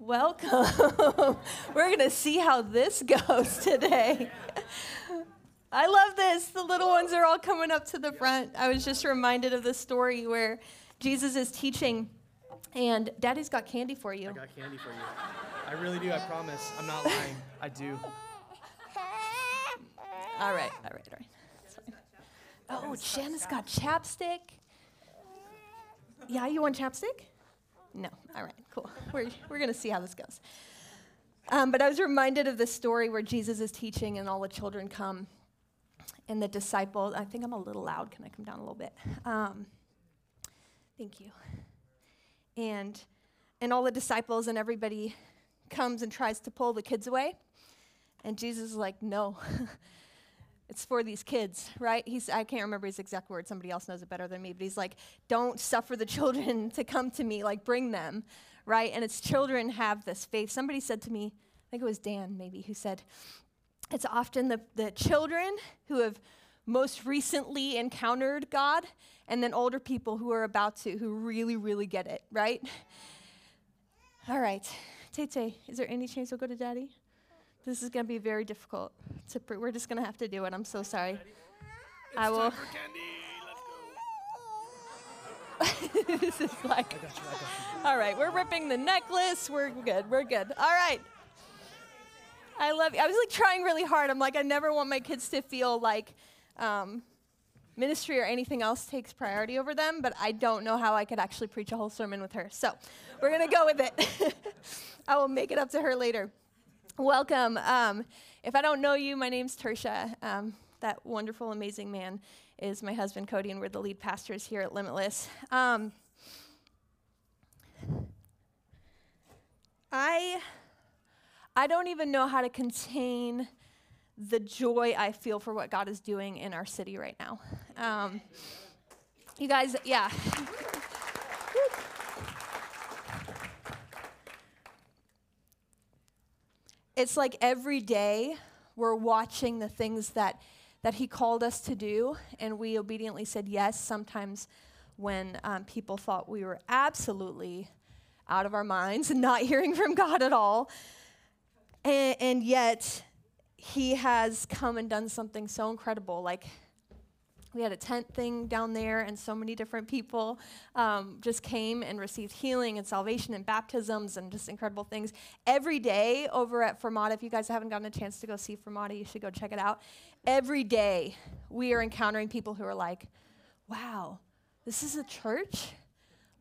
Welcome. We're going to see how this goes today. I love this. The little ones are all coming up to the front. I was just reminded of the story where Jesus is teaching, and Daddy's got candy for you. I got candy for you. I really do, I promise. I'm not lying. I do. All right, all right, all right. Oh, Janice got chapstick. Yeah, you want chapstick? No. All right, cool. We're, we're going to see how this goes. Um, but I was reminded of this story where Jesus is teaching and all the children come and the disciples. I think I'm a little loud. Can I come down a little bit? Um, thank you. And, and all the disciples and everybody comes and tries to pull the kids away. And Jesus is like, no. it's for these kids, right? He's I can't remember his exact words. Somebody else knows it better than me, but he's like, "Don't suffer the children to come to me, like bring them." Right? And it's children have this faith. Somebody said to me, I think it was Dan maybe, who said, "It's often the the children who have most recently encountered God and then older people who are about to who really really get it, right?" All right. Tay is there any chance we'll go to daddy? This is going to be very difficult. To pr- we're just going to have to do it. I'm so sorry. It's I will. Time for candy. Let's go. this is like. I got you. I got you. All right, we're ripping the necklace. We're good. We're good. All right. I love you. I was like trying really hard. I'm like, I never want my kids to feel like um, ministry or anything else takes priority over them, but I don't know how I could actually preach a whole sermon with her. So we're going to go with it. I will make it up to her later. Welcome. Um, if I don't know you, my name's Tirsha. Um, that wonderful, amazing man is my husband, Cody, and we're the lead pastors here at Limitless. Um, I, I don't even know how to contain the joy I feel for what God is doing in our city right now. Um, you guys, yeah. It's like every day we're watching the things that that he called us to do and we obediently said yes sometimes when um, people thought we were absolutely out of our minds and not hearing from god at all. And, and yet he has come and done something so incredible like we had a tent thing down there, and so many different people um, just came and received healing and salvation and baptisms and just incredible things. Every day over at Fermata, if you guys haven't gotten a chance to go see Fermata, you should go check it out. Every day we are encountering people who are like, wow, this is a church?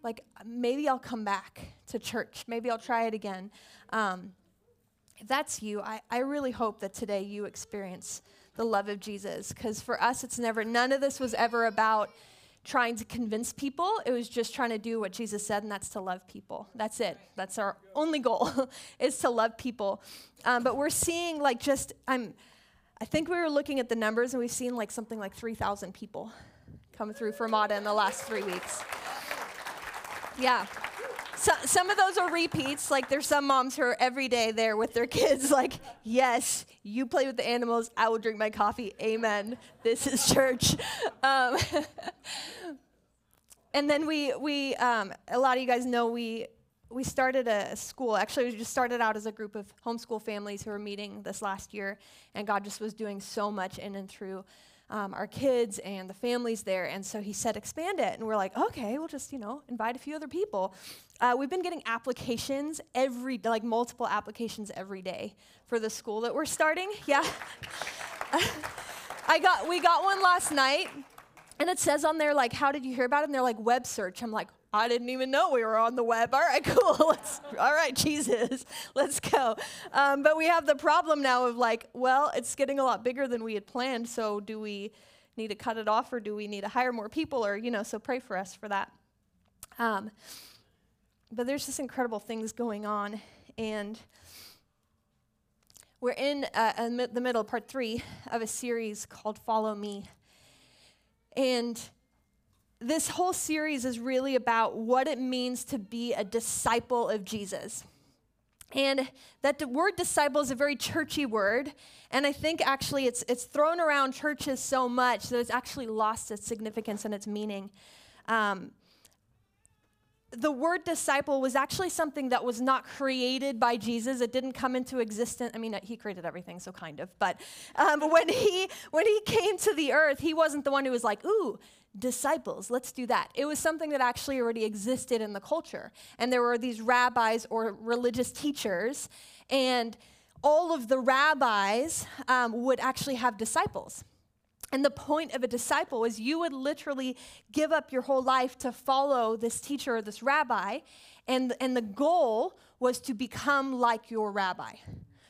Like, maybe I'll come back to church. Maybe I'll try it again. Um, if that's you, I, I really hope that today you experience the love of Jesus. Because for us, it's never, none of this was ever about trying to convince people. It was just trying to do what Jesus said, and that's to love people. That's it. That's our only goal, is to love people. Um, but we're seeing like just, I'm, I think we were looking at the numbers, and we've seen like something like 3,000 people come through Fermata in the last three weeks. Yeah. So, some of those are repeats. Like there's some moms who are every day there with their kids. Like, yes, you play with the animals. I will drink my coffee. Amen. This is church. Um, and then we we um, a lot of you guys know we we started a school. Actually, we just started out as a group of homeschool families who were meeting this last year, and God just was doing so much in and through um, our kids and the families there. And so he said, expand it. And we're like, okay, we'll just, you know, invite a few other people. Uh, we've been getting applications every, like multiple applications every day for the school that we're starting. Yeah. I got, we got one last night. And it says on there, like, how did you hear about it? And they're like, web search. I'm like, I didn't even know we were on the web. All right, cool. Let's, all right, Jesus, let's go. Um, but we have the problem now of like, well, it's getting a lot bigger than we had planned. So do we need to cut it off or do we need to hire more people or, you know, so pray for us for that. Um, but there's just incredible things going on. And we're in, uh, the middle, part three of a series called Follow Me. And this whole series is really about what it means to be a disciple of Jesus. And that the word disciple is a very churchy word. And I think actually it's, it's thrown around churches so much that it's actually lost its significance and its meaning. Um, the word disciple was actually something that was not created by Jesus. It didn't come into existence. I mean, he created everything, so kind of. But um, when he when he came to the earth, he wasn't the one who was like, "Ooh, disciples, let's do that." It was something that actually already existed in the culture, and there were these rabbis or religious teachers, and all of the rabbis um, would actually have disciples. And the point of a disciple is you would literally give up your whole life to follow this teacher or this rabbi, and, and the goal was to become like your rabbi.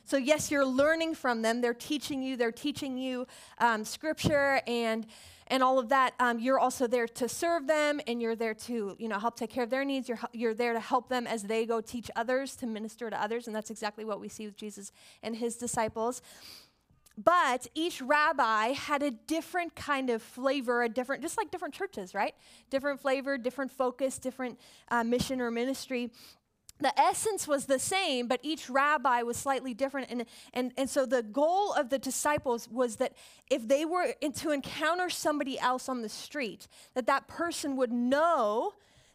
So, yes, you're learning from them. They're teaching you, they're teaching you um, scripture and, and all of that. Um, you're also there to serve them and you're there to you know, help take care of their needs. You're, you're there to help them as they go teach others, to minister to others. And that's exactly what we see with Jesus and his disciples. But each rabbi had a different kind of flavor, a different, just like different churches, right? Different flavor, different focus, different uh, mission or ministry. The essence was the same, but each rabbi was slightly different. And, and, and so the goal of the disciples was that if they were to encounter somebody else on the street, that that person would know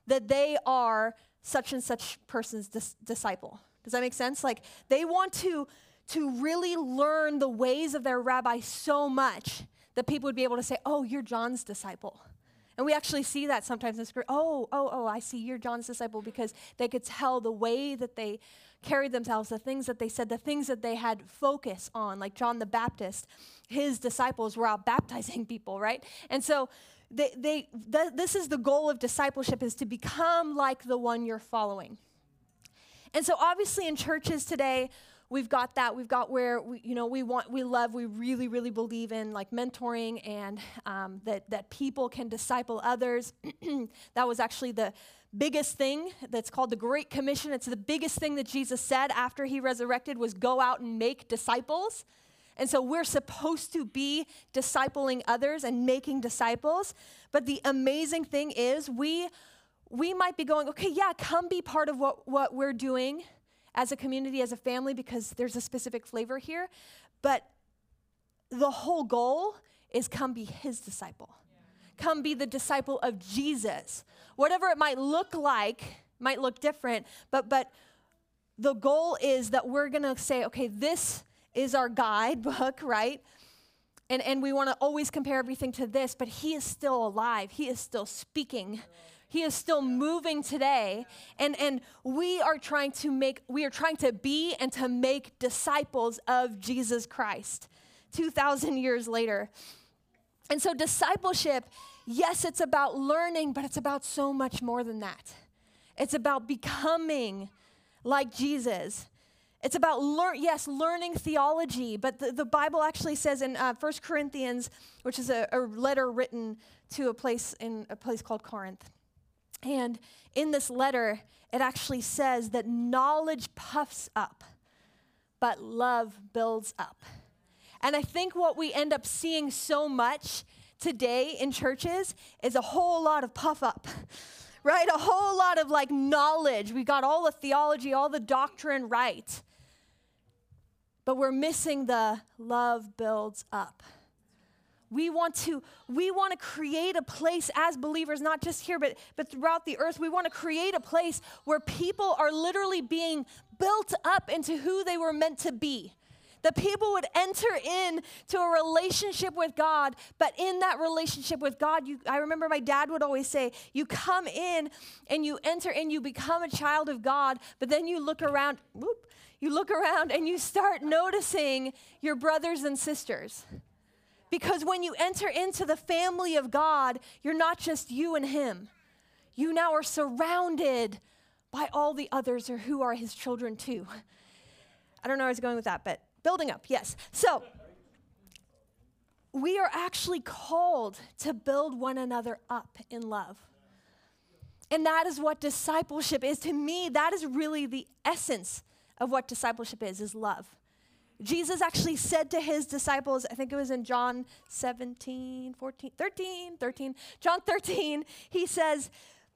that they are such and such person's dis- disciple. Does that make sense? Like they want to to really learn the ways of their rabbi so much that people would be able to say, Oh, you're John's disciple. And we actually see that sometimes in scripture. Oh, oh, oh, I see you're John's disciple because they could tell the way that they carried themselves, the things that they said, the things that they had focus on, like John the Baptist. His disciples were out baptizing people, right? And so they, they, th- this is the goal of discipleship is to become like the one you're following. And so obviously in churches today, we've got that. We've got where we, you know we want, we love, we really, really believe in like mentoring and um, that that people can disciple others. that was actually the biggest thing that's called the Great Commission. It's the biggest thing that Jesus said after he resurrected was go out and make disciples. And so we're supposed to be discipling others and making disciples. But the amazing thing is we we might be going, okay, yeah, come be part of what, what we're doing as a community, as a family, because there's a specific flavor here. But the whole goal is come be his disciple. Yeah. Come be the disciple of Jesus. Whatever it might look like, might look different, but but the goal is that we're gonna say, okay, this is our guidebook, right? And, and we want to always compare everything to this, but he is still alive. He is still speaking. He is still moving today. And, and we are trying to make, we are trying to be and to make disciples of Jesus Christ 2,000 years later. And so, discipleship, yes, it's about learning, but it's about so much more than that. It's about becoming like Jesus. It's about learn, yes, learning theology, but the, the Bible actually says in uh, 1 Corinthians, which is a, a letter written to a place in a place called Corinth. And in this letter, it actually says that knowledge puffs up, but love builds up. And I think what we end up seeing so much today in churches is a whole lot of puff up, right? A whole lot of like knowledge. We got all the theology, all the doctrine right. But we're missing the love builds up. We want to we want to create a place as believers not just here but but throughout the earth. We want to create a place where people are literally being built up into who they were meant to be. That people would enter in to a relationship with God, but in that relationship with God, you, I remember my dad would always say, you come in and you enter and you become a child of God, but then you look around, whoop, you look around and you start noticing your brothers and sisters because when you enter into the family of God, you're not just you and Him. You now are surrounded by all the others who are His children too. I don't know where I was going with that, but building up, yes. So, we are actually called to build one another up in love. And that is what discipleship is. To me, that is really the essence of what discipleship is, is love. Jesus actually said to his disciples, I think it was in John 17, 14, 13, 13, John 13, he says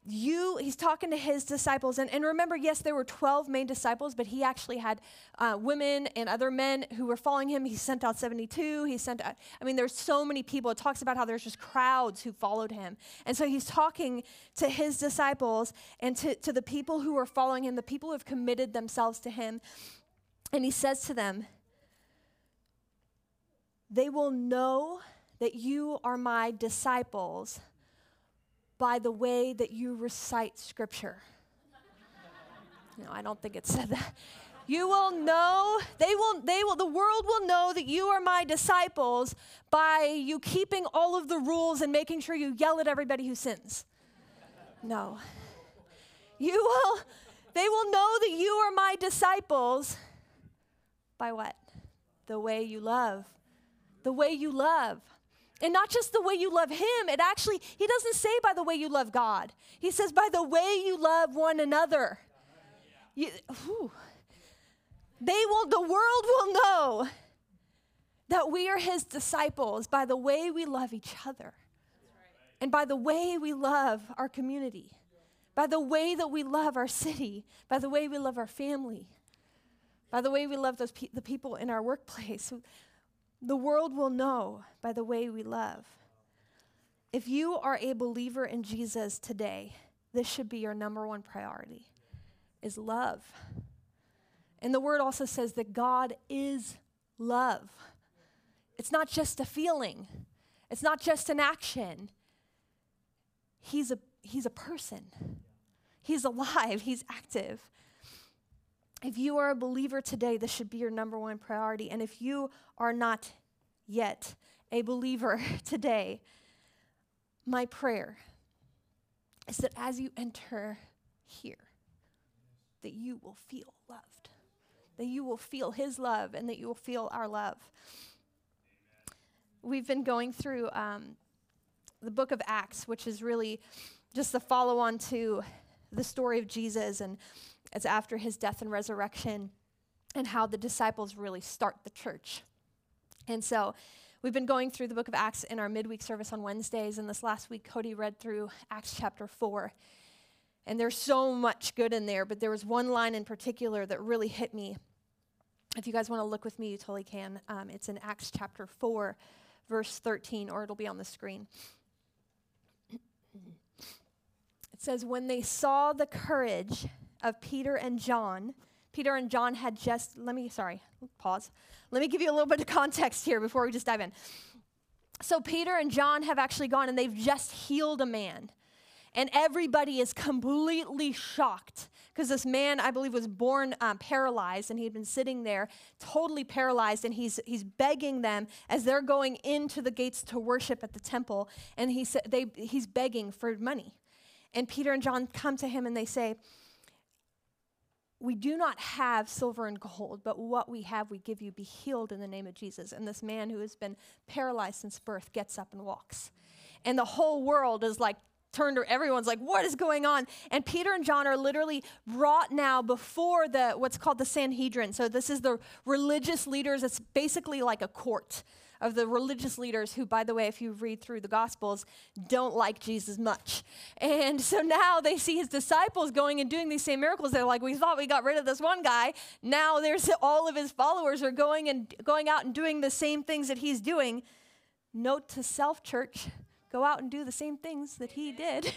you, he's talking to his disciples. And, and remember, yes, there were 12 main disciples, but he actually had uh, women and other men who were following him. He sent out 72. He sent out, I mean, there's so many people. It talks about how there's just crowds who followed him. And so he's talking to his disciples and to, to the people who are following him, the people who have committed themselves to him. And he says to them, They will know that you are my disciples by the way that you recite scripture. no, I don't think it said that. You will know, they will, they will, the world will know that you are my disciples by you keeping all of the rules and making sure you yell at everybody who sins. No. You will, they will know that you are my disciples by what? The way you love. The way you love. And not just the way you love him, it actually, he doesn't say by the way you love God. He says by the way you love one another. You, they will, the world will know that we are his disciples by the way we love each other and by the way we love our community, by the way that we love our city, by the way we love our family, by the way we love those pe- the people in our workplace. The world will know by the way we love. If you are a believer in Jesus today, this should be your number one priority is love. And the word also says that God is love. It's not just a feeling. It's not just an action. He's a he's a person. He's alive, he's active. If you are a believer today, this should be your number one priority. And if you are not yet a believer today, my prayer is that as you enter here, that you will feel loved, that you will feel His love, and that you will feel our love. We've been going through um, the book of Acts, which is really just the follow on to the story of Jesus and it's after his death and resurrection and how the disciples really start the church. And so we've been going through the book of Acts in our midweek service on Wednesdays. And this last week, Cody read through Acts chapter 4. And there's so much good in there, but there was one line in particular that really hit me. If you guys want to look with me, you totally can. Um, it's in Acts chapter 4, verse 13, or it'll be on the screen. It says, When they saw the courage of Peter and John. Peter and John had just, let me, sorry, pause. Let me give you a little bit of context here before we just dive in. So, Peter and John have actually gone and they've just healed a man. And everybody is completely shocked because this man, I believe, was born um, paralyzed and he had been sitting there totally paralyzed. And he's, he's begging them as they're going into the gates to worship at the temple. And he sa- they, he's begging for money. And Peter and John come to him and they say, we do not have silver and gold, but what we have we give you. Be healed in the name of Jesus. And this man who has been paralyzed since birth gets up and walks. And the whole world is like turned, everyone's like, what is going on? And Peter and John are literally brought now before the what's called the Sanhedrin. So this is the religious leaders. It's basically like a court of the religious leaders who, by the way, if you read through the Gospels, don't like Jesus much. And so now they see his disciples going and doing these same miracles. They're like, we thought we got rid of this one guy. Now there's all of his followers are going and going out and doing the same things that he's doing. Note to self, church, go out and do the same things that he did.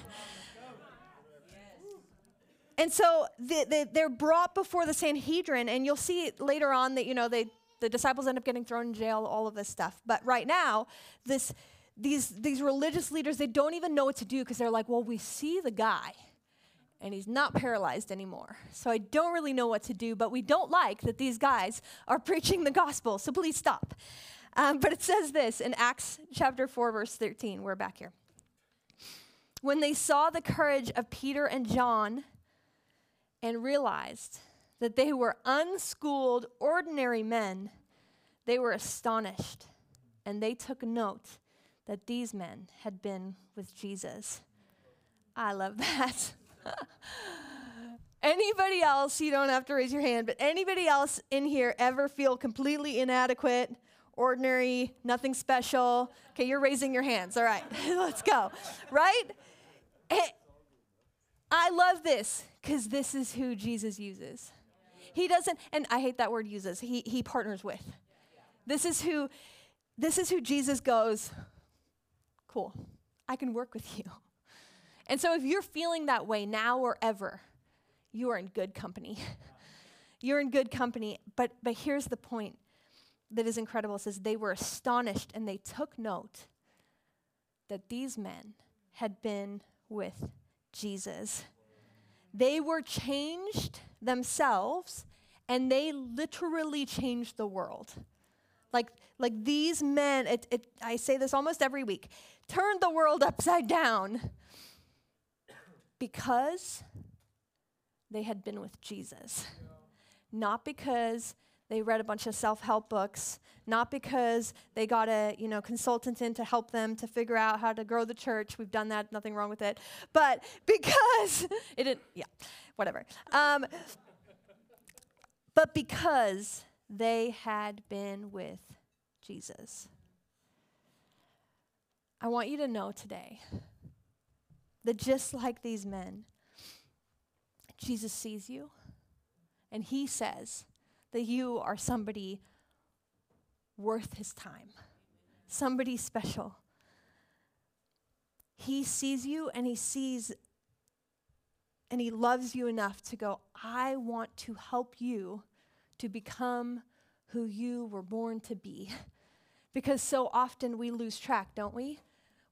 And so they, they, they're brought before the Sanhedrin, and you'll see later on that, you know, they the disciples end up getting thrown in jail, all of this stuff. But right now, this, these, these religious leaders, they don't even know what to do because they're like, well, we see the guy and he's not paralyzed anymore. So I don't really know what to do, but we don't like that these guys are preaching the gospel. So please stop. Um, but it says this in Acts chapter 4, verse 13. We're back here. When they saw the courage of Peter and John and realized that they were unschooled, ordinary men, they were astonished and they took note that these men had been with Jesus. I love that. anybody else, you don't have to raise your hand, but anybody else in here ever feel completely inadequate, ordinary, nothing special? Okay, you're raising your hands. All right, let's go. Right? I love this because this is who Jesus uses. He doesn't, and I hate that word uses, he, he partners with. This is who this is who Jesus goes, cool, I can work with you. And so if you're feeling that way now or ever, you are in good company. you're in good company. But but here's the point that is incredible. Says they were astonished and they took note that these men had been with Jesus. They were changed themselves and they literally changed the world. Like, like these men, it, it, I say this almost every week, turned the world upside down because they had been with Jesus. Not because they read a bunch of self-help books, not because they got a, you know, consultant in to help them to figure out how to grow the church. We've done that, nothing wrong with it. But because it didn't, yeah, whatever. Um, but because they had been with Jesus. I want you to know today that just like these men, Jesus sees you and he says that you are somebody worth his time, somebody special. He sees you and he sees and he loves you enough to go, I want to help you to become who you were born to be. because so often we lose track, don't we?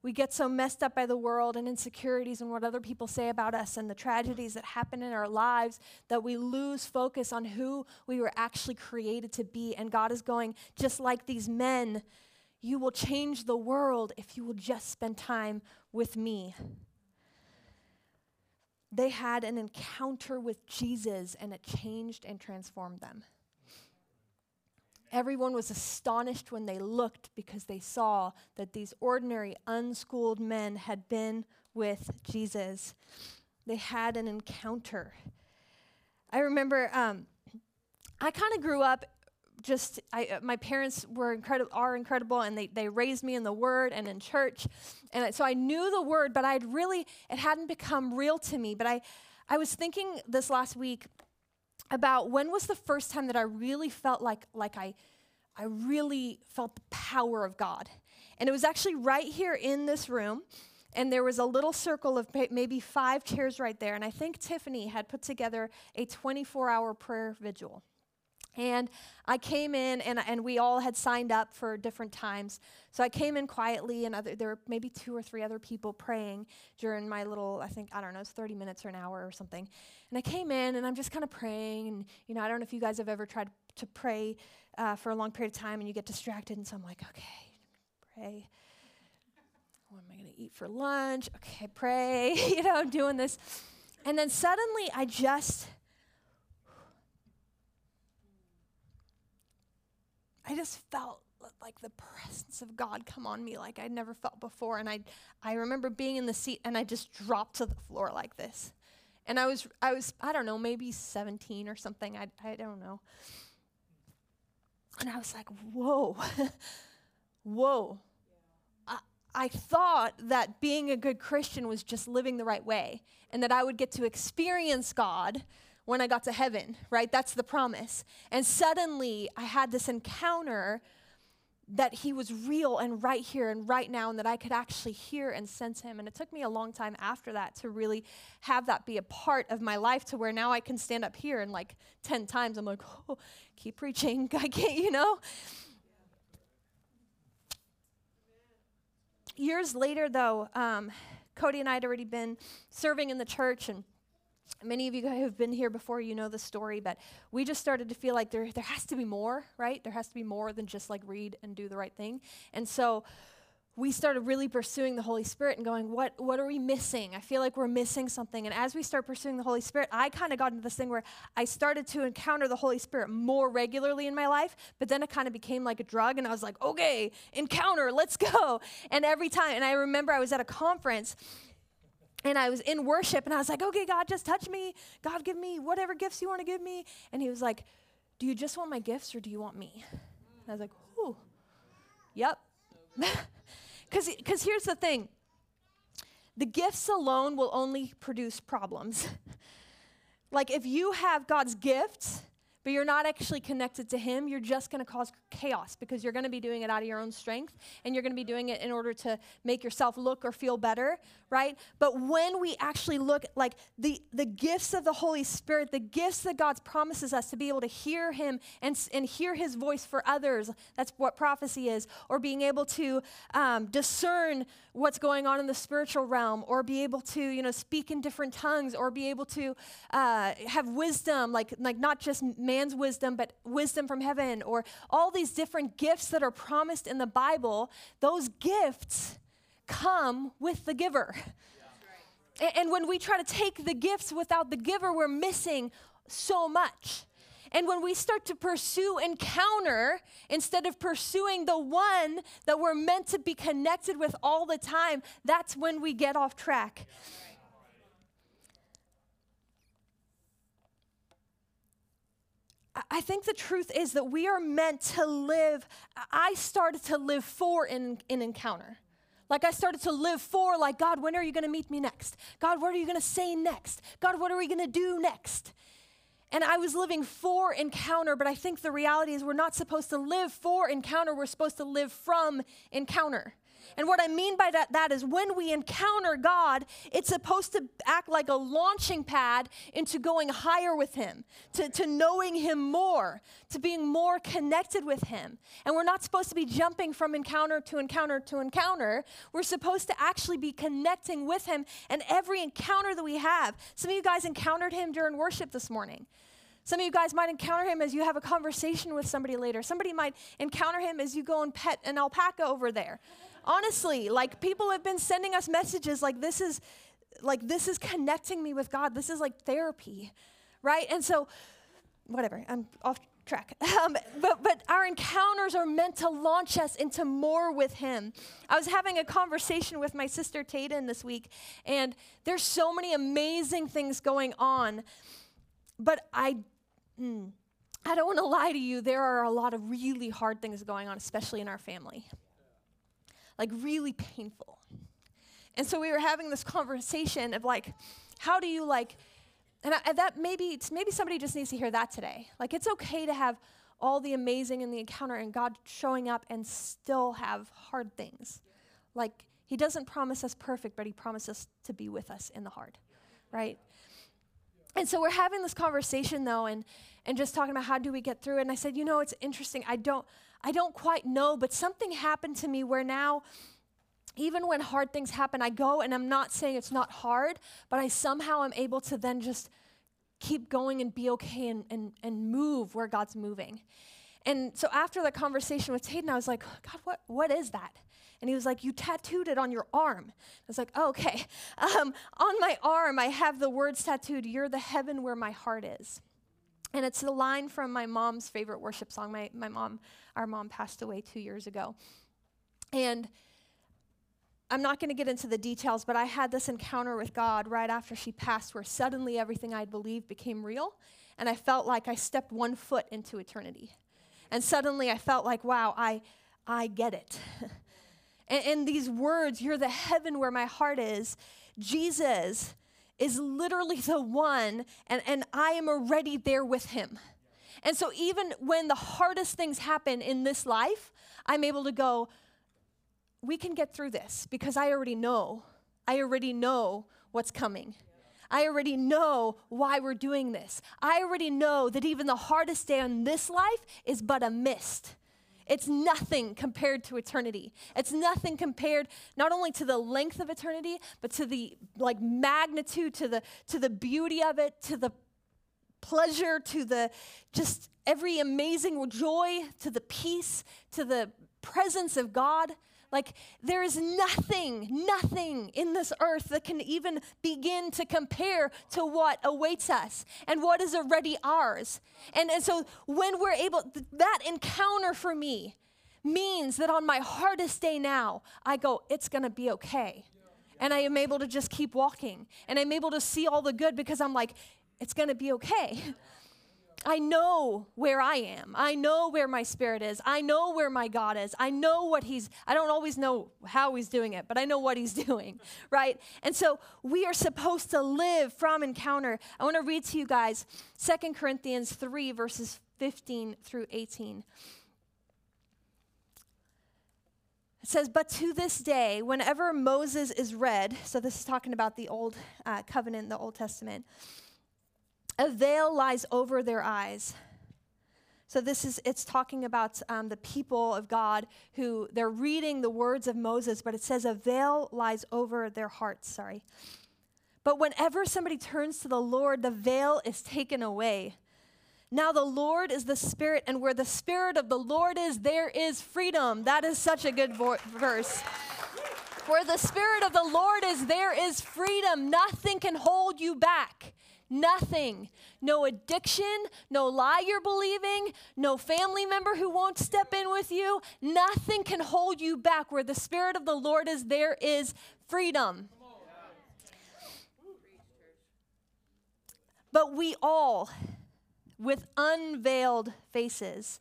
We get so messed up by the world and insecurities and what other people say about us and the tragedies that happen in our lives that we lose focus on who we were actually created to be. And God is going, just like these men, you will change the world if you will just spend time with me. They had an encounter with Jesus and it changed and transformed them. Everyone was astonished when they looked because they saw that these ordinary, unschooled men had been with Jesus. They had an encounter. I remember um, I kind of grew up just I, uh, my parents were incredible are incredible and they, they raised me in the word and in church and so i knew the word but i'd really it hadn't become real to me but i i was thinking this last week about when was the first time that I really felt like, like I, I really felt the power of God. And it was actually right here in this room. And there was a little circle of maybe five chairs right there. And I think Tiffany had put together a 24 hour prayer vigil. And I came in, and, and we all had signed up for different times. So I came in quietly, and other, there were maybe two or three other people praying during my little, I think, I don't know, it's 30 minutes or an hour or something. And I came in, and I'm just kind of praying. And, you know, I don't know if you guys have ever tried to pray uh, for a long period of time and you get distracted. And so I'm like, okay, pray. What am I going to eat for lunch? Okay, pray. you know, I'm doing this. And then suddenly I just I just felt like the presence of God come on me like I'd never felt before. And I, I remember being in the seat and I just dropped to the floor like this. And I was, I was, I don't know, maybe 17 or something. I, I don't know. And I was like, whoa, whoa. I, I thought that being a good Christian was just living the right way and that I would get to experience God when I got to heaven, right? That's the promise. And suddenly I had this encounter that he was real and right here and right now, and that I could actually hear and sense him. And it took me a long time after that to really have that be a part of my life to where now I can stand up here and like 10 times I'm like, oh, keep preaching. I can't, you know? Years later, though, um, Cody and I had already been serving in the church and Many of you who have been here before, you know the story, but we just started to feel like there, there has to be more, right? There has to be more than just like read and do the right thing. And so we started really pursuing the Holy Spirit and going, what, what are we missing? I feel like we're missing something. And as we start pursuing the Holy Spirit, I kind of got into this thing where I started to encounter the Holy Spirit more regularly in my life, but then it kind of became like a drug. And I was like, okay, encounter, let's go. And every time, and I remember I was at a conference and I was in worship and I was like, okay, God, just touch me. God, give me whatever gifts you want to give me. And he was like, do you just want my gifts or do you want me? And I was like, ooh, yep. Because here's the thing the gifts alone will only produce problems. like if you have God's gifts, but you're not actually connected to Him, you're just going to cause chaos because you're going to be doing it out of your own strength and you're going to be doing it in order to make yourself look or feel better, right? But when we actually look like the, the gifts of the Holy Spirit, the gifts that God promises us to be able to hear Him and, and hear His voice for others, that's what prophecy is, or being able to um, discern what's going on in the spiritual realm, or be able to, you know, speak in different tongues, or be able to uh, have wisdom, like, like not just man's wisdom, but wisdom from heaven, or all these different gifts that are promised in the Bible, those gifts come with the giver. Yeah. And when we try to take the gifts without the giver, we're missing so much. And when we start to pursue encounter instead of pursuing the one that we're meant to be connected with all the time, that's when we get off track. I think the truth is that we are meant to live. I started to live for an, an encounter. Like I started to live for, like, God, when are you going to meet me next? God, what are you going to say next? God, what are we going to do next? And I was living for encounter, but I think the reality is we're not supposed to live for encounter, we're supposed to live from encounter. And what I mean by that, that is when we encounter God, it's supposed to act like a launching pad into going higher with Him, to, to knowing Him more, to being more connected with Him. And we're not supposed to be jumping from encounter to encounter to encounter. We're supposed to actually be connecting with Him. And every encounter that we have, some of you guys encountered Him during worship this morning. Some of you guys might encounter him as you have a conversation with somebody later. Somebody might encounter him as you go and pet an alpaca over there. Honestly, like people have been sending us messages like this is like this is connecting me with God. This is like therapy. Right? And so whatever, I'm off track. Um, but, but our encounters are meant to launch us into more with Him. I was having a conversation with my sister Tayden this week, and there's so many amazing things going on. But I, mm, I don't want to lie to you, there are a lot of really hard things going on, especially in our family like really painful. And so we were having this conversation of like, how do you like, and I, that maybe maybe somebody just needs to hear that today. Like it's okay to have all the amazing in the encounter and God showing up and still have hard things. Like he doesn't promise us perfect, but he promises to be with us in the hard, right? And so we're having this conversation though, and and just talking about how do we get through it. And I said, you know, it's interesting. I don't I don't quite know, but something happened to me where now, even when hard things happen, I go and I'm not saying it's not hard, but I somehow am able to then just keep going and be okay and, and, and move where God's moving. And so after the conversation with Tayden, I was like, God, what, what is that? And he was like, You tattooed it on your arm. I was like, oh, Okay. Um, on my arm, I have the words tattooed You're the heaven where my heart is. And it's a line from my mom's favorite worship song. My, my mom, our mom passed away two years ago. And I'm not going to get into the details, but I had this encounter with God right after she passed where suddenly everything I'd believed became real. And I felt like I stepped one foot into eternity. And suddenly I felt like, wow, I, I get it. and, and these words, you're the heaven where my heart is, Jesus is literally the one, and, and I am already there with him. And so, even when the hardest things happen in this life, I'm able to go, we can get through this because I already know. I already know what's coming. I already know why we're doing this. I already know that even the hardest day on this life is but a mist. It's nothing compared to eternity. It's nothing compared not only to the length of eternity, but to the like magnitude, to the to the beauty of it, to the pleasure, to the just every amazing joy, to the peace, to the presence of God. Like, there is nothing, nothing in this earth that can even begin to compare to what awaits us and what is already ours. And, and so, when we're able, th- that encounter for me means that on my hardest day now, I go, it's gonna be okay. And I am able to just keep walking. And I'm able to see all the good because I'm like, it's gonna be okay. I know where I am. I know where my spirit is. I know where my God is. I know what he's I don't always know how he's doing it, but I know what he's doing, right? And so we are supposed to live from encounter. I want to read to you guys Second Corinthians 3 verses 15 through 18. It says, But to this day, whenever Moses is read, so this is talking about the Old uh, Covenant, the Old Testament, a veil lies over their eyes. So this is it's talking about um, the people of God who they're reading the words of Moses, but it says a veil lies over their hearts. Sorry, but whenever somebody turns to the Lord, the veil is taken away. Now the Lord is the Spirit, and where the Spirit of the Lord is, there is freedom. That is such a good vo- verse. Where the Spirit of the Lord is, there is freedom. Nothing can hold you back. Nothing. No addiction, no lie you're believing, no family member who won't step in with you. Nothing can hold you back. Where the Spirit of the Lord is, there is freedom. But we all, with unveiled faces,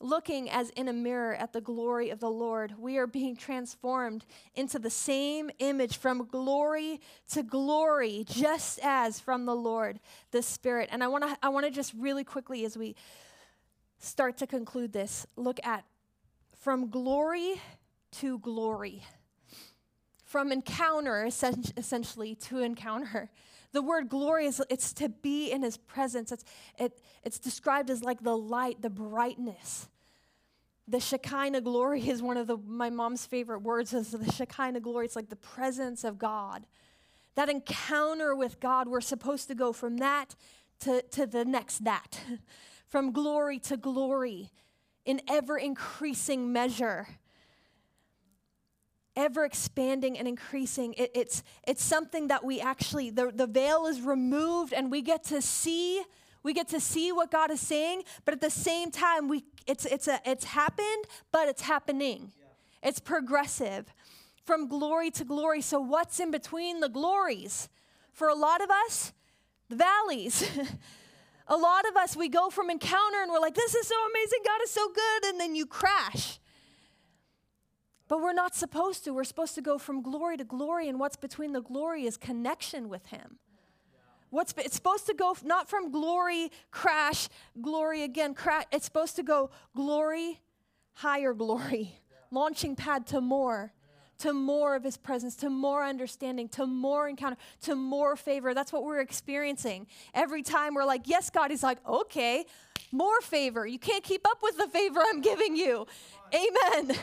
looking as in a mirror at the glory of the Lord, we are being transformed into the same image from glory to glory, just as from the Lord the Spirit. And I want to I want to just really quickly as we start to conclude this, look at from glory to glory. From encounter essentially to encounter. The word glory is it's to be in his presence. It's, it, it's described as like the light, the brightness. The Shekinah glory is one of the, my mom's favorite words is the Shekinah glory. It's like the presence of God. That encounter with God, we're supposed to go from that to, to the next that, from glory to glory in ever increasing measure ever expanding and increasing. It, it's, it's something that we actually, the, the veil is removed and we get to see. We get to see what God is saying, but at the same time, we, it's, it's, a, it's happened, but it's happening. Yeah. It's progressive from glory to glory. So, what's in between the glories? For a lot of us, the valleys. a lot of us, we go from encounter and we're like, this is so amazing, God is so good, and then you crash. But we're not supposed to. We're supposed to go from glory to glory, and what's between the glory is connection with Him. What's it's supposed to go not from glory, crash, glory again, crash. It's supposed to go glory, higher glory, launching pad to more, to more of His presence, to more understanding, to more encounter, to more favor. That's what we're experiencing. Every time we're like, yes, God, He's like, okay, more favor. You can't keep up with the favor I'm giving you. Amen.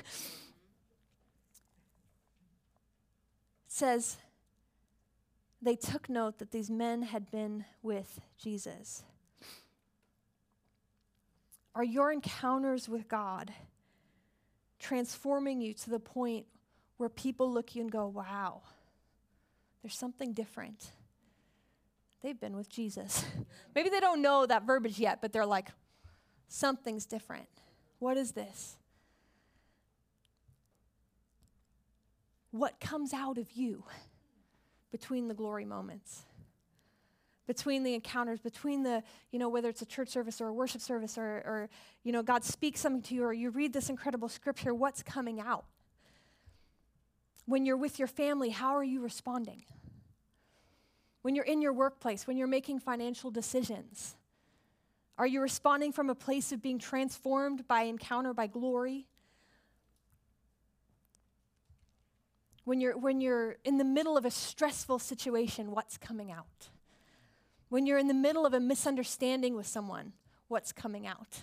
Says they took note that these men had been with Jesus. Are your encounters with God transforming you to the point where people look you and go, wow, there's something different? They've been with Jesus. Maybe they don't know that verbiage yet, but they're like, something's different. What is this? What comes out of you between the glory moments between the encounters between the you know whether it's a church service or a worship service or, or you know god speaks something to you or you read this incredible scripture what's coming out? When you're with your family how are you responding? When you're in your workplace when you're making financial decisions are you responding from a place of being transformed by encounter by glory when you're, when you're in the middle of a stressful situation, what's coming out? When you're in the middle of a misunderstanding with someone, what's coming out?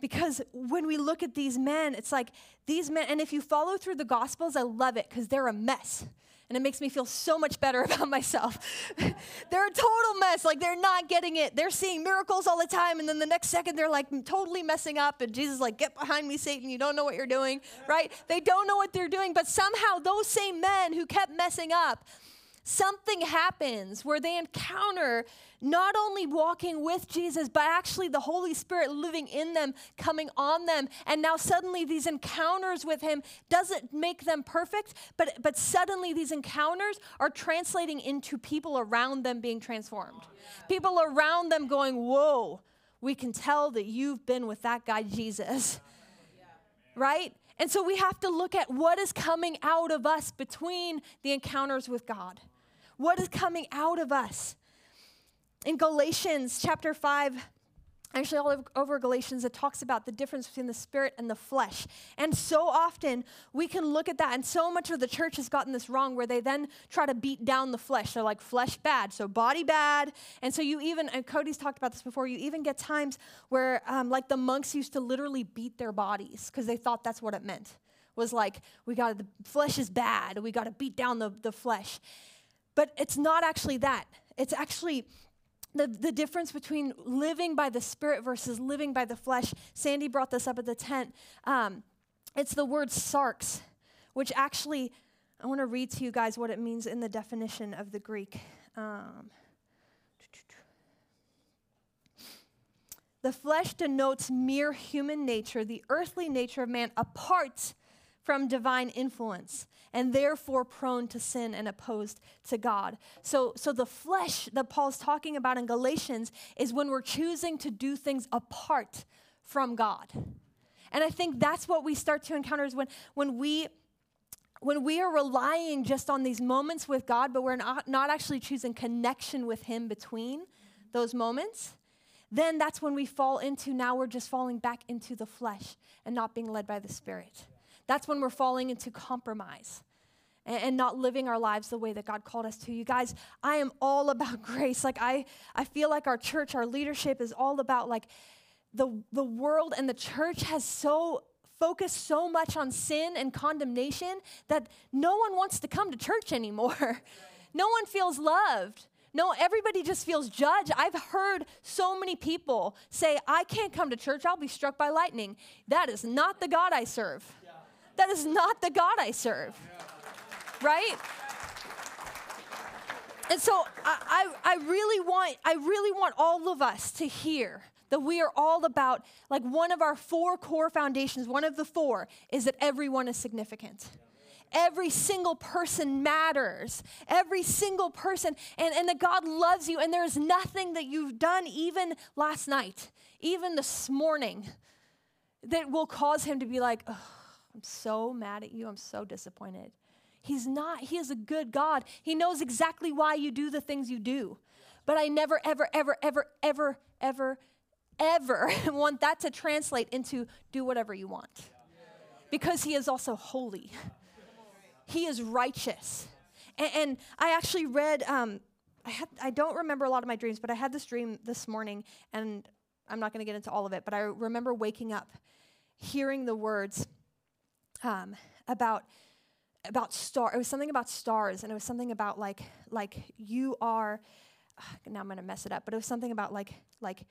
Because when we look at these men, it's like these men, and if you follow through the Gospels, I love it because they're a mess and it makes me feel so much better about myself. they're a total mess. Like they're not getting it. They're seeing miracles all the time, and then the next second they're like totally messing up, and Jesus like, "Get behind me, Satan! You don't know what you're doing." Right? They don't know what they're doing, but somehow those same men who kept messing up something happens where they encounter not only walking with Jesus, but actually the Holy Spirit living in them, coming on them. And now suddenly these encounters with Him doesn't make them perfect, but, but suddenly these encounters are translating into people around them being transformed. People around them going, Whoa, we can tell that you've been with that guy, Jesus. Right? And so we have to look at what is coming out of us between the encounters with God. What is coming out of us? In Galatians chapter 5, actually all over Galatians, it talks about the difference between the spirit and the flesh. And so often we can look at that, and so much of the church has gotten this wrong where they then try to beat down the flesh. They're like, flesh bad, so body bad. And so you even, and Cody's talked about this before, you even get times where, um, like, the monks used to literally beat their bodies because they thought that's what it meant. Was like, we got the flesh is bad, we got to beat down the, the flesh. But it's not actually that. It's actually the, the difference between living by the Spirit versus living by the flesh. Sandy brought this up at the tent. Um, it's the word sarx, which actually, I want to read to you guys what it means in the definition of the Greek. Um, the flesh denotes mere human nature, the earthly nature of man apart from divine influence and therefore prone to sin and opposed to God. So, so the flesh that Paul's talking about in Galatians is when we're choosing to do things apart from God. And I think that's what we start to encounter is when, when we when we are relying just on these moments with God, but we're not, not actually choosing connection with Him between those moments, then that's when we fall into now we're just falling back into the flesh and not being led by the Spirit. That's when we're falling into compromise and, not living our lives the way that God called us to. You guys, I am all about grace. Like I, I feel like our church, our leadership is all about like the, the world and the church has so focused so much on sin and condemnation that no one wants to come to church anymore. no one feels loved. No, everybody just feels judged. I've heard so many people say, I can't come to church, I'll be struck by lightning. That is not the God I serve. That is not the God I serve. Right? And so I, I, I, really want I really want all of us to hear that we are all about like one of our four core foundations, one of the four is that everyone is significant. Every single person matters. Every single person, and, and that God loves you, and there's nothing that you've done, even last night, even this morning, that will cause him to be like, I'm so mad at you. I'm so disappointed. He's not. He is a good God. He knows exactly why you do the things you do. But I never, ever, ever, ever, ever, ever, ever want that to translate into do whatever you want. Because He is also holy, He is righteous. And, and I actually read, um, I, had, I don't remember a lot of my dreams, but I had this dream this morning, and I'm not going to get into all of it, but I remember waking up hearing the words um, about about star. It was something about stars, and it was something about like like you are. Now I'm gonna mess it up, but it was something about like like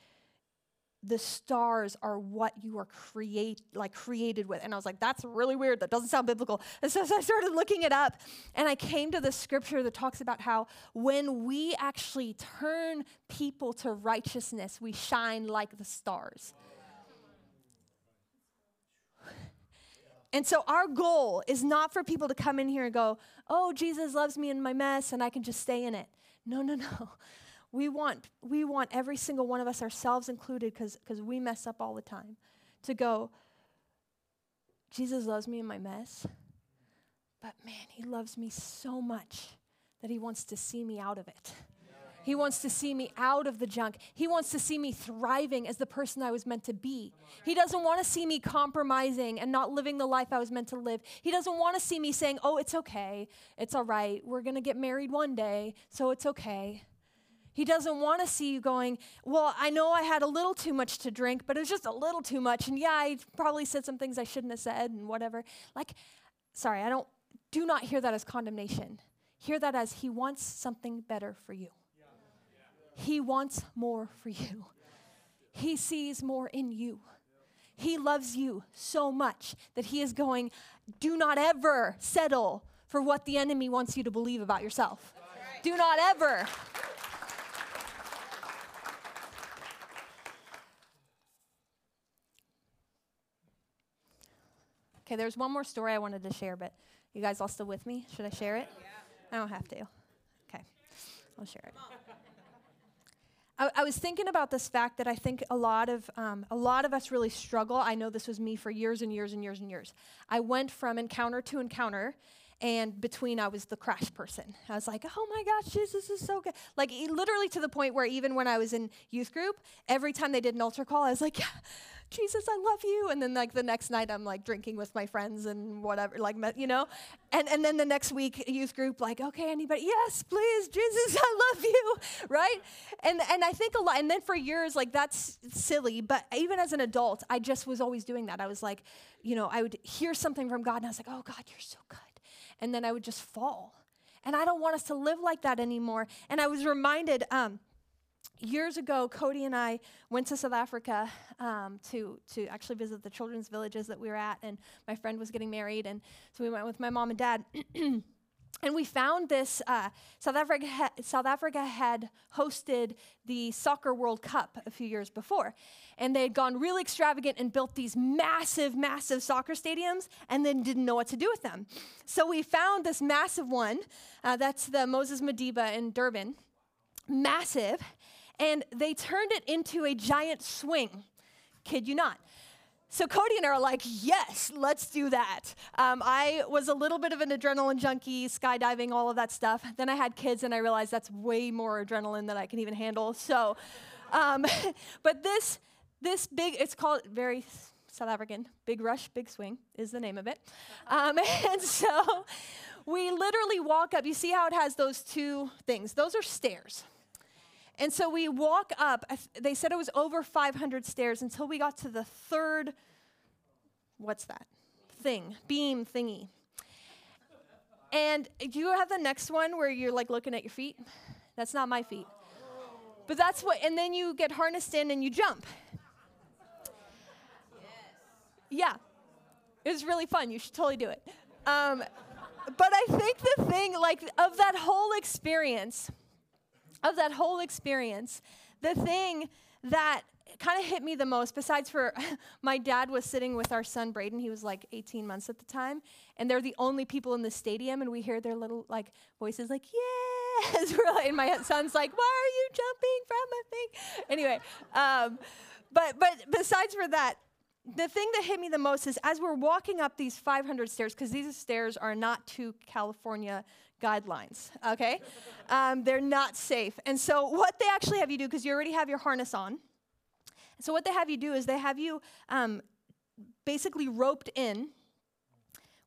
the stars are what you are create like created with and i was like that's really weird that doesn't sound biblical and so, so, i started looking it up and i came to the scripture that talks about how when we actually turn people to righteousness we shine like the stars And so our goal is not for people to come in here and go, "Oh, Jesus loves me in my mess and I can just stay in it." No, no, no. We want we want every single one of us ourselves included cuz cuz we mess up all the time to go Jesus loves me in my mess. But man, he loves me so much that he wants to see me out of it. He wants to see me out of the junk. He wants to see me thriving as the person I was meant to be. He doesn't want to see me compromising and not living the life I was meant to live. He doesn't want to see me saying, oh, it's okay. It's all right. We're going to get married one day, so it's okay. He doesn't want to see you going, Well, I know I had a little too much to drink, but it was just a little too much. And yeah, I probably said some things I shouldn't have said and whatever. Like, sorry, I don't, do not hear that as condemnation. Hear that as He wants something better for you. He wants more for you. He sees more in you. He loves you so much that He is going, do not ever settle for what the enemy wants you to believe about yourself. Do not ever. Okay, there's one more story I wanted to share, but you guys all still with me? Should I share it? Yeah. I don't have to. Okay, I'll share it. I, was thinking about this fact that I think a lot of um, a lot of us really struggle. I know this was me for years and years and years and years. I went from encounter to encounter, and between I was the crash person. I was like, oh my gosh, Jesus is so good. Like literally to the point where even when I was in youth group, every time they did an altar call, I was like, Jesus, I love you. And then like the next night, I'm like drinking with my friends and whatever, like you know. And and then the next week, youth group, like, okay, anybody? Yes, please, Jesus, I love you, right? And and I think a lot. And then for years, like that's silly. But even as an adult, I just was always doing that. I was like, you know, I would hear something from God, and I was like, oh God, you're so good. And then I would just fall. And I don't want us to live like that anymore. And I was reminded. Um, years ago, Cody and I went to South Africa um, to to actually visit the children's villages that we were at, and my friend was getting married, and so we went with my mom and dad. and we found this uh, South Africa. Ha- South Africa had hosted the Soccer World Cup a few years before, and they had gone really extravagant and built these massive, massive soccer stadiums, and then didn't know what to do with them. So we found this massive one. Uh, that's the Moses Madiba in Durban, massive and they turned it into a giant swing. Kid you not. So Cody and I are like, yes, let's do that. Um, I was a little bit of an adrenaline junkie, skydiving, all of that stuff. Then I had kids, and I realized that's way more adrenaline than I can even handle. So, um, but this this big, it's called very South African, Big Rush, Big Swing is the name of it. Um, and so we literally walk up. You see how it has those two things? Those are stairs. And so we walk up. They said it was over 500 stairs until we got to the third, what's that? Thing, beam thingy. And do you have the next one where you're like looking at your feet? That's not my feet. But that's what, and then you get harnessed in and you jump. Yeah. It was really fun. You should totally do it. Um, but I think the thing, like, of that whole experience, of that whole experience, the thing that kind of hit me the most, besides for my dad was sitting with our son Braden, he was like 18 months at the time, and they're the only people in the stadium, and we hear their little like voices like, yes, and my son's like, why are you jumping from a thing? Anyway, um, but but besides for that, the thing that hit me the most is as we're walking up these 500 stairs, because these stairs are not to California guidelines, okay? Um, they're not safe. And so, what they actually have you do, because you already have your harness on, so what they have you do is they have you um, basically roped in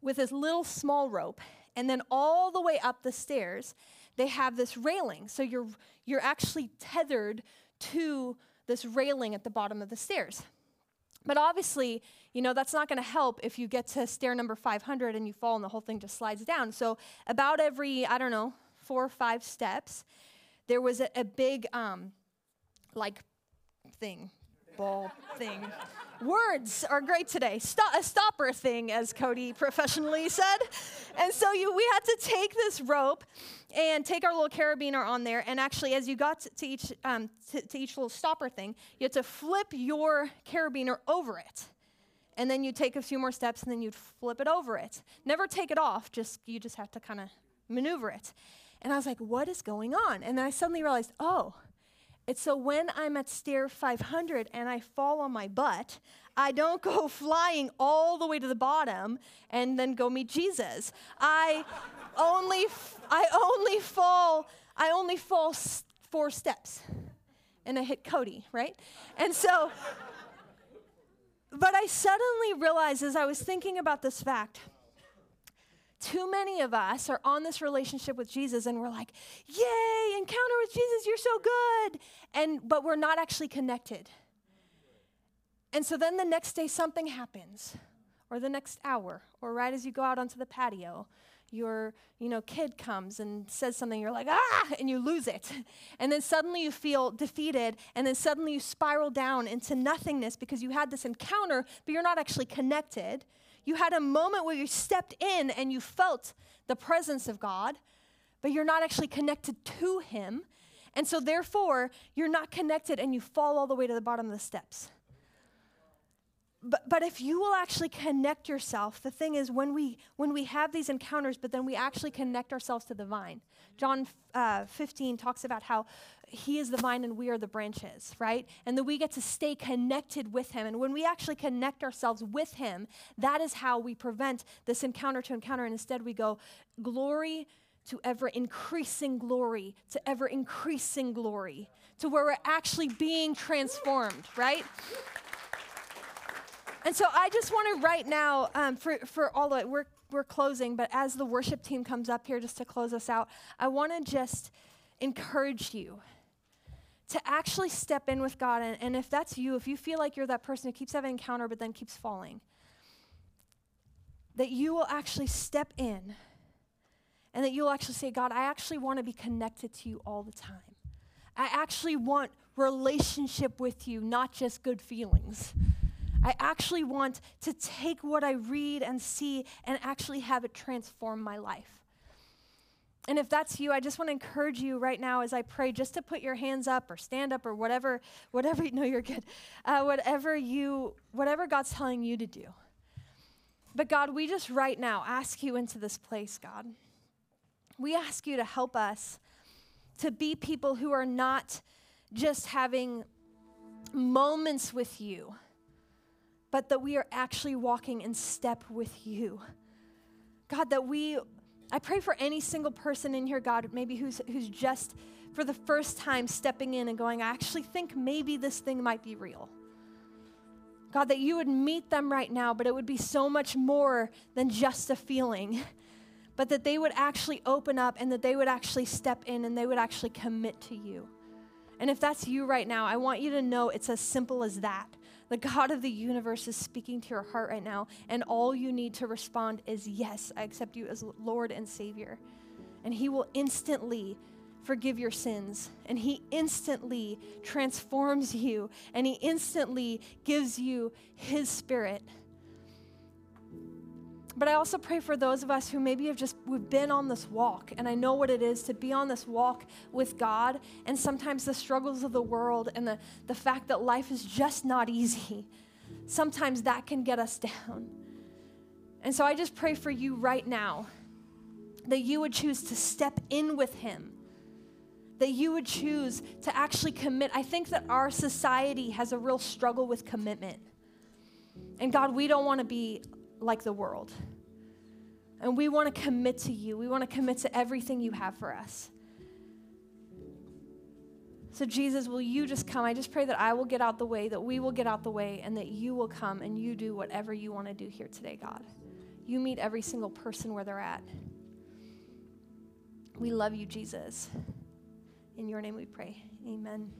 with this little small rope, and then all the way up the stairs, they have this railing. So you're you're actually tethered to this railing at the bottom of the stairs. But obviously, you know, that's not going to help if you get to stair number 500 and you fall and the whole thing just slides down. So, about every, I don't know, four or five steps, there was a, a big, um, like, thing, ball thing. Words are great today. A stopper thing, as Cody professionally said. And so you, we had to take this rope and take our little carabiner on there. And actually, as you got to, to each um, to, to each little stopper thing, you had to flip your carabiner over it and then you'd take a few more steps and then you'd flip it over it. Never take it off, just you just have to kind of maneuver it. And I was like, what is going on? And then I suddenly realized, oh, it's so when I'm at stair 500 and I fall on my butt, I don't go flying all the way to the bottom and then go meet Jesus. I only f- I only fall I only fall s- four steps and I hit Cody, right? And so but I suddenly realized as I was thinking about this fact, too many of us are on this relationship with Jesus and we're like, "Yay, encounter with Jesus, you're so good." And but we're not actually connected. And so then the next day something happens or the next hour or right as you go out onto the patio your you know kid comes and says something you're like ah and you lose it and then suddenly you feel defeated and then suddenly you spiral down into nothingness because you had this encounter but you're not actually connected you had a moment where you stepped in and you felt the presence of god but you're not actually connected to Him. And so, therefore, you're not connected and you fall all the way to the bottom of the steps. But, but if you will actually connect yourself, the thing is, when we, when we have these encounters, but then we actually connect ourselves to the vine. John uh, 15 talks about how he is the vine and we are the branches, right? And that we get to stay connected with him. And when we actually connect ourselves with him, that is how we prevent this encounter to encounter. And instead, we go, glory to ever increasing glory, to ever increasing glory, to where we're actually being transformed, right? And so I just want to right now, um, for, for all of it, we're, we're closing, but as the worship team comes up here just to close us out, I want to just encourage you to actually step in with God. And, and if that's you, if you feel like you're that person who keeps having an encounter but then keeps falling, that you will actually step in and that you'll actually say, God, I actually want to be connected to you all the time. I actually want relationship with you, not just good feelings. I actually want to take what I read and see and actually have it transform my life. And if that's you, I just want to encourage you right now as I pray just to put your hands up or stand up or whatever, whatever, no, you're good. Uh, whatever you, whatever God's telling you to do. But God, we just right now ask you into this place, God. We ask you to help us to be people who are not just having moments with you, but that we are actually walking in step with you. God, that we I pray for any single person in here, God, maybe who's, who's just for the first time stepping in and going, I actually think maybe this thing might be real. God, that you would meet them right now, but it would be so much more than just a feeling, but that they would actually open up and that they would actually step in and they would actually commit to you. And if that's you right now, I want you to know it's as simple as that. The God of the universe is speaking to your heart right now, and all you need to respond is, Yes, I accept you as Lord and Savior. And He will instantly forgive your sins, and He instantly transforms you, and He instantly gives you His Spirit. But I also pray for those of us who maybe have just we've been on this walk and I know what it is to be on this walk with God and sometimes the struggles of the world and the, the fact that life is just not easy. Sometimes that can get us down. And so I just pray for you right now that you would choose to step in with him. That you would choose to actually commit. I think that our society has a real struggle with commitment. And God, we don't want to be like the world. And we want to commit to you. We want to commit to everything you have for us. So, Jesus, will you just come? I just pray that I will get out the way, that we will get out the way, and that you will come and you do whatever you want to do here today, God. You meet every single person where they're at. We love you, Jesus. In your name we pray. Amen.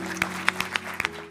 Amen.